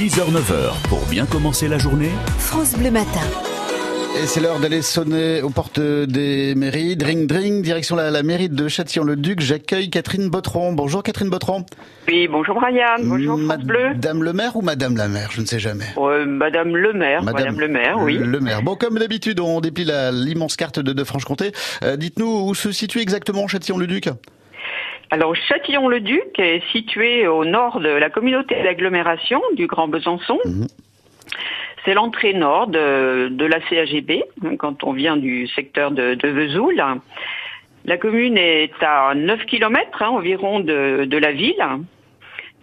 6h-9h, pour bien commencer la journée, France Bleu Matin. Et c'est l'heure d'aller sonner aux portes des mairies. Dring, dring, direction la, la mairie de Châtillon-le-Duc. J'accueille Catherine Bottron. Bonjour Catherine Bottron. Oui, bonjour Brian, bonjour France Bleu. Madame le maire ou Madame la maire Je ne sais jamais. Euh, Madame le maire, Madame, le maire, oui. Le maire. Bon, comme d'habitude, on déplie l'immense carte de, de Franche-Comté. Euh, Dites-nous où se situe exactement Châtillon-le-Duc? Alors Châtillon-le-Duc est situé au nord de la communauté d'agglomération du Grand Besançon. Mhm. C'est l'entrée nord de, de la CAGB, hein, quand on vient du secteur de, de Vesoul. La commune est à 9 km environ de, de la ville.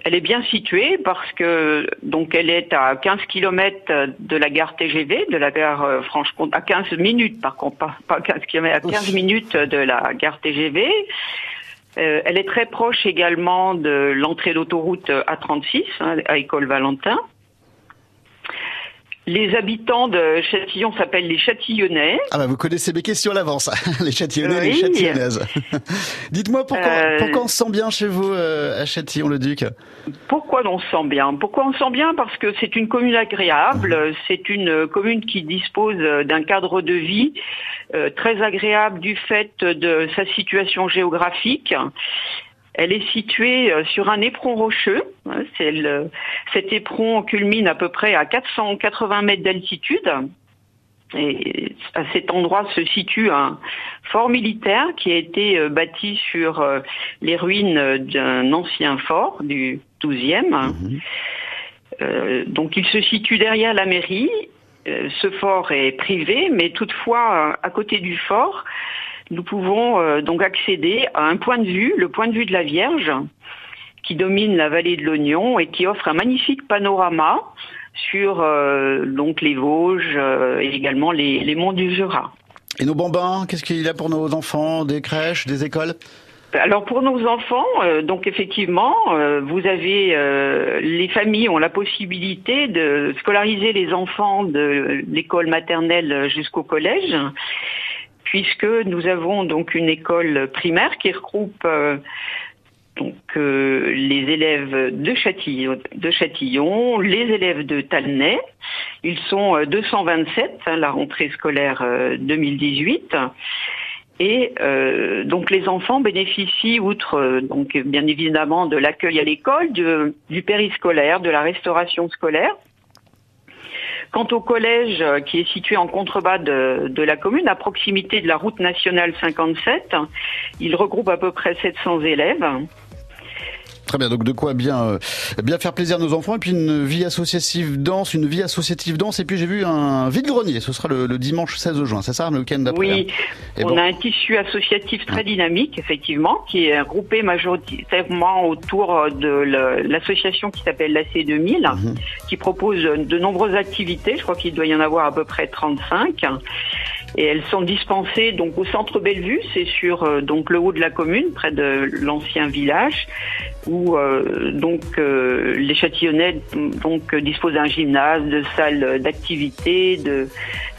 Elle est bien située parce que donc elle est à 15 km de la gare TGV, de la gare euh, Franche-Comté, à 15 minutes par contre, pas, pas 15 km, à 15 minutes de la gare TGV. Euh, elle est très proche également de l'entrée d'autoroute A36 hein, à École Valentin. Les habitants de Châtillon s'appellent les Châtillonnais. Ah bah vous connaissez mes questions à l'avance. les Châtillonnais, les Oui. Châtillonnaises. Dites-moi pourquoi, Euh, pourquoi on se sent bien chez vous euh, à Châtillon-le-Duc Pourquoi on se sent bien? Pourquoi on se sent bien? Parce que c'est une commune agréable, c'est une commune qui dispose d'un cadre de vie euh, très agréable du fait de sa situation géographique. Elle est située euh, sur un éperon rocheux. hein, le- cet éperon culmine à peu près à 480 mètres d'altitude. Et à cet endroit se situe un fort militaire qui a été euh, bâti sur euh, les ruines d'un ancien fort du 12e. Euh, donc il se situe derrière la mairie. Euh, ce fort est privé, mais toutefois, à côté du fort, nous pouvons euh, donc accéder à un point de vue, le point de vue de la Vierge, qui domine la vallée de l'Oignon et qui offre un magnifique panorama sur euh, donc les Vosges euh, et également les, les monts du Jura. Et nos bambins, qu'est-ce qu'il y a pour nos enfants? Des crèches, des écoles? Alors pour nos enfants, euh, donc effectivement, euh, vous avez euh, les familles ont la possibilité de scolariser les enfants de l'école maternelle jusqu'au collège, puisque nous avons donc une école primaire qui regroupe euh, donc euh, les élèves de Châtillon, les élèves de Talnay. Ils sont euh, 227 à la rentrée scolaire euh, 2018. Et euh, donc les enfants bénéficient, outre euh, donc bien évidemment de l'accueil à l'école, du périscolaire, de la restauration scolaire. Quant au collège euh, qui est situé en contrebas de, de la commune, à proximité de la route nationale 57, il regroupe à peu près 700 élèves. Très bien, donc de quoi bien euh, bien faire plaisir à nos enfants et puis une vie associative dense, une vie associative dense et puis j'ai vu un vide-grenier, ce sera le, le dimanche 16 juin, c'est ça le week-end d'après Oui, Et on bon. a un tissu associatif très dynamique, effectivement, qui est groupé majoritairement autour de le- l'association qui s'appelle l'AC2000, Mhm. qui propose de nombreuses activités. Je crois qu'il doit y en avoir à peu près 35. Et elles sont dispensées donc au centre Bellevue, c'est sur euh, donc le haut de la commune, près de l'ancien village, où euh, donc euh, les Châtillonnais donc disposent d'un gymnase, de salles d'activité, de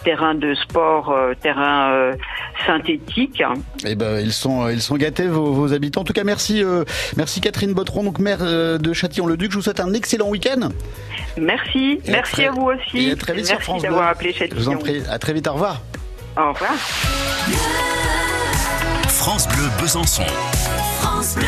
terrains de sport, terrains synthétiques. Eh ben ils sont ils sont gâtés vos, vos habitants. En tout cas merci merci Catherine Bottron donc maire de Châtillon-le-Duc. Je vous souhaite un excellent week-end. Merci, Et à merci très- à vous aussi. Et à très vite sur merci France Bleu. d'avoir appelé Je vous en Châtillon. prie. À très vite. Au revoir. Au revoir. France Bleu Besançon. France Bleu.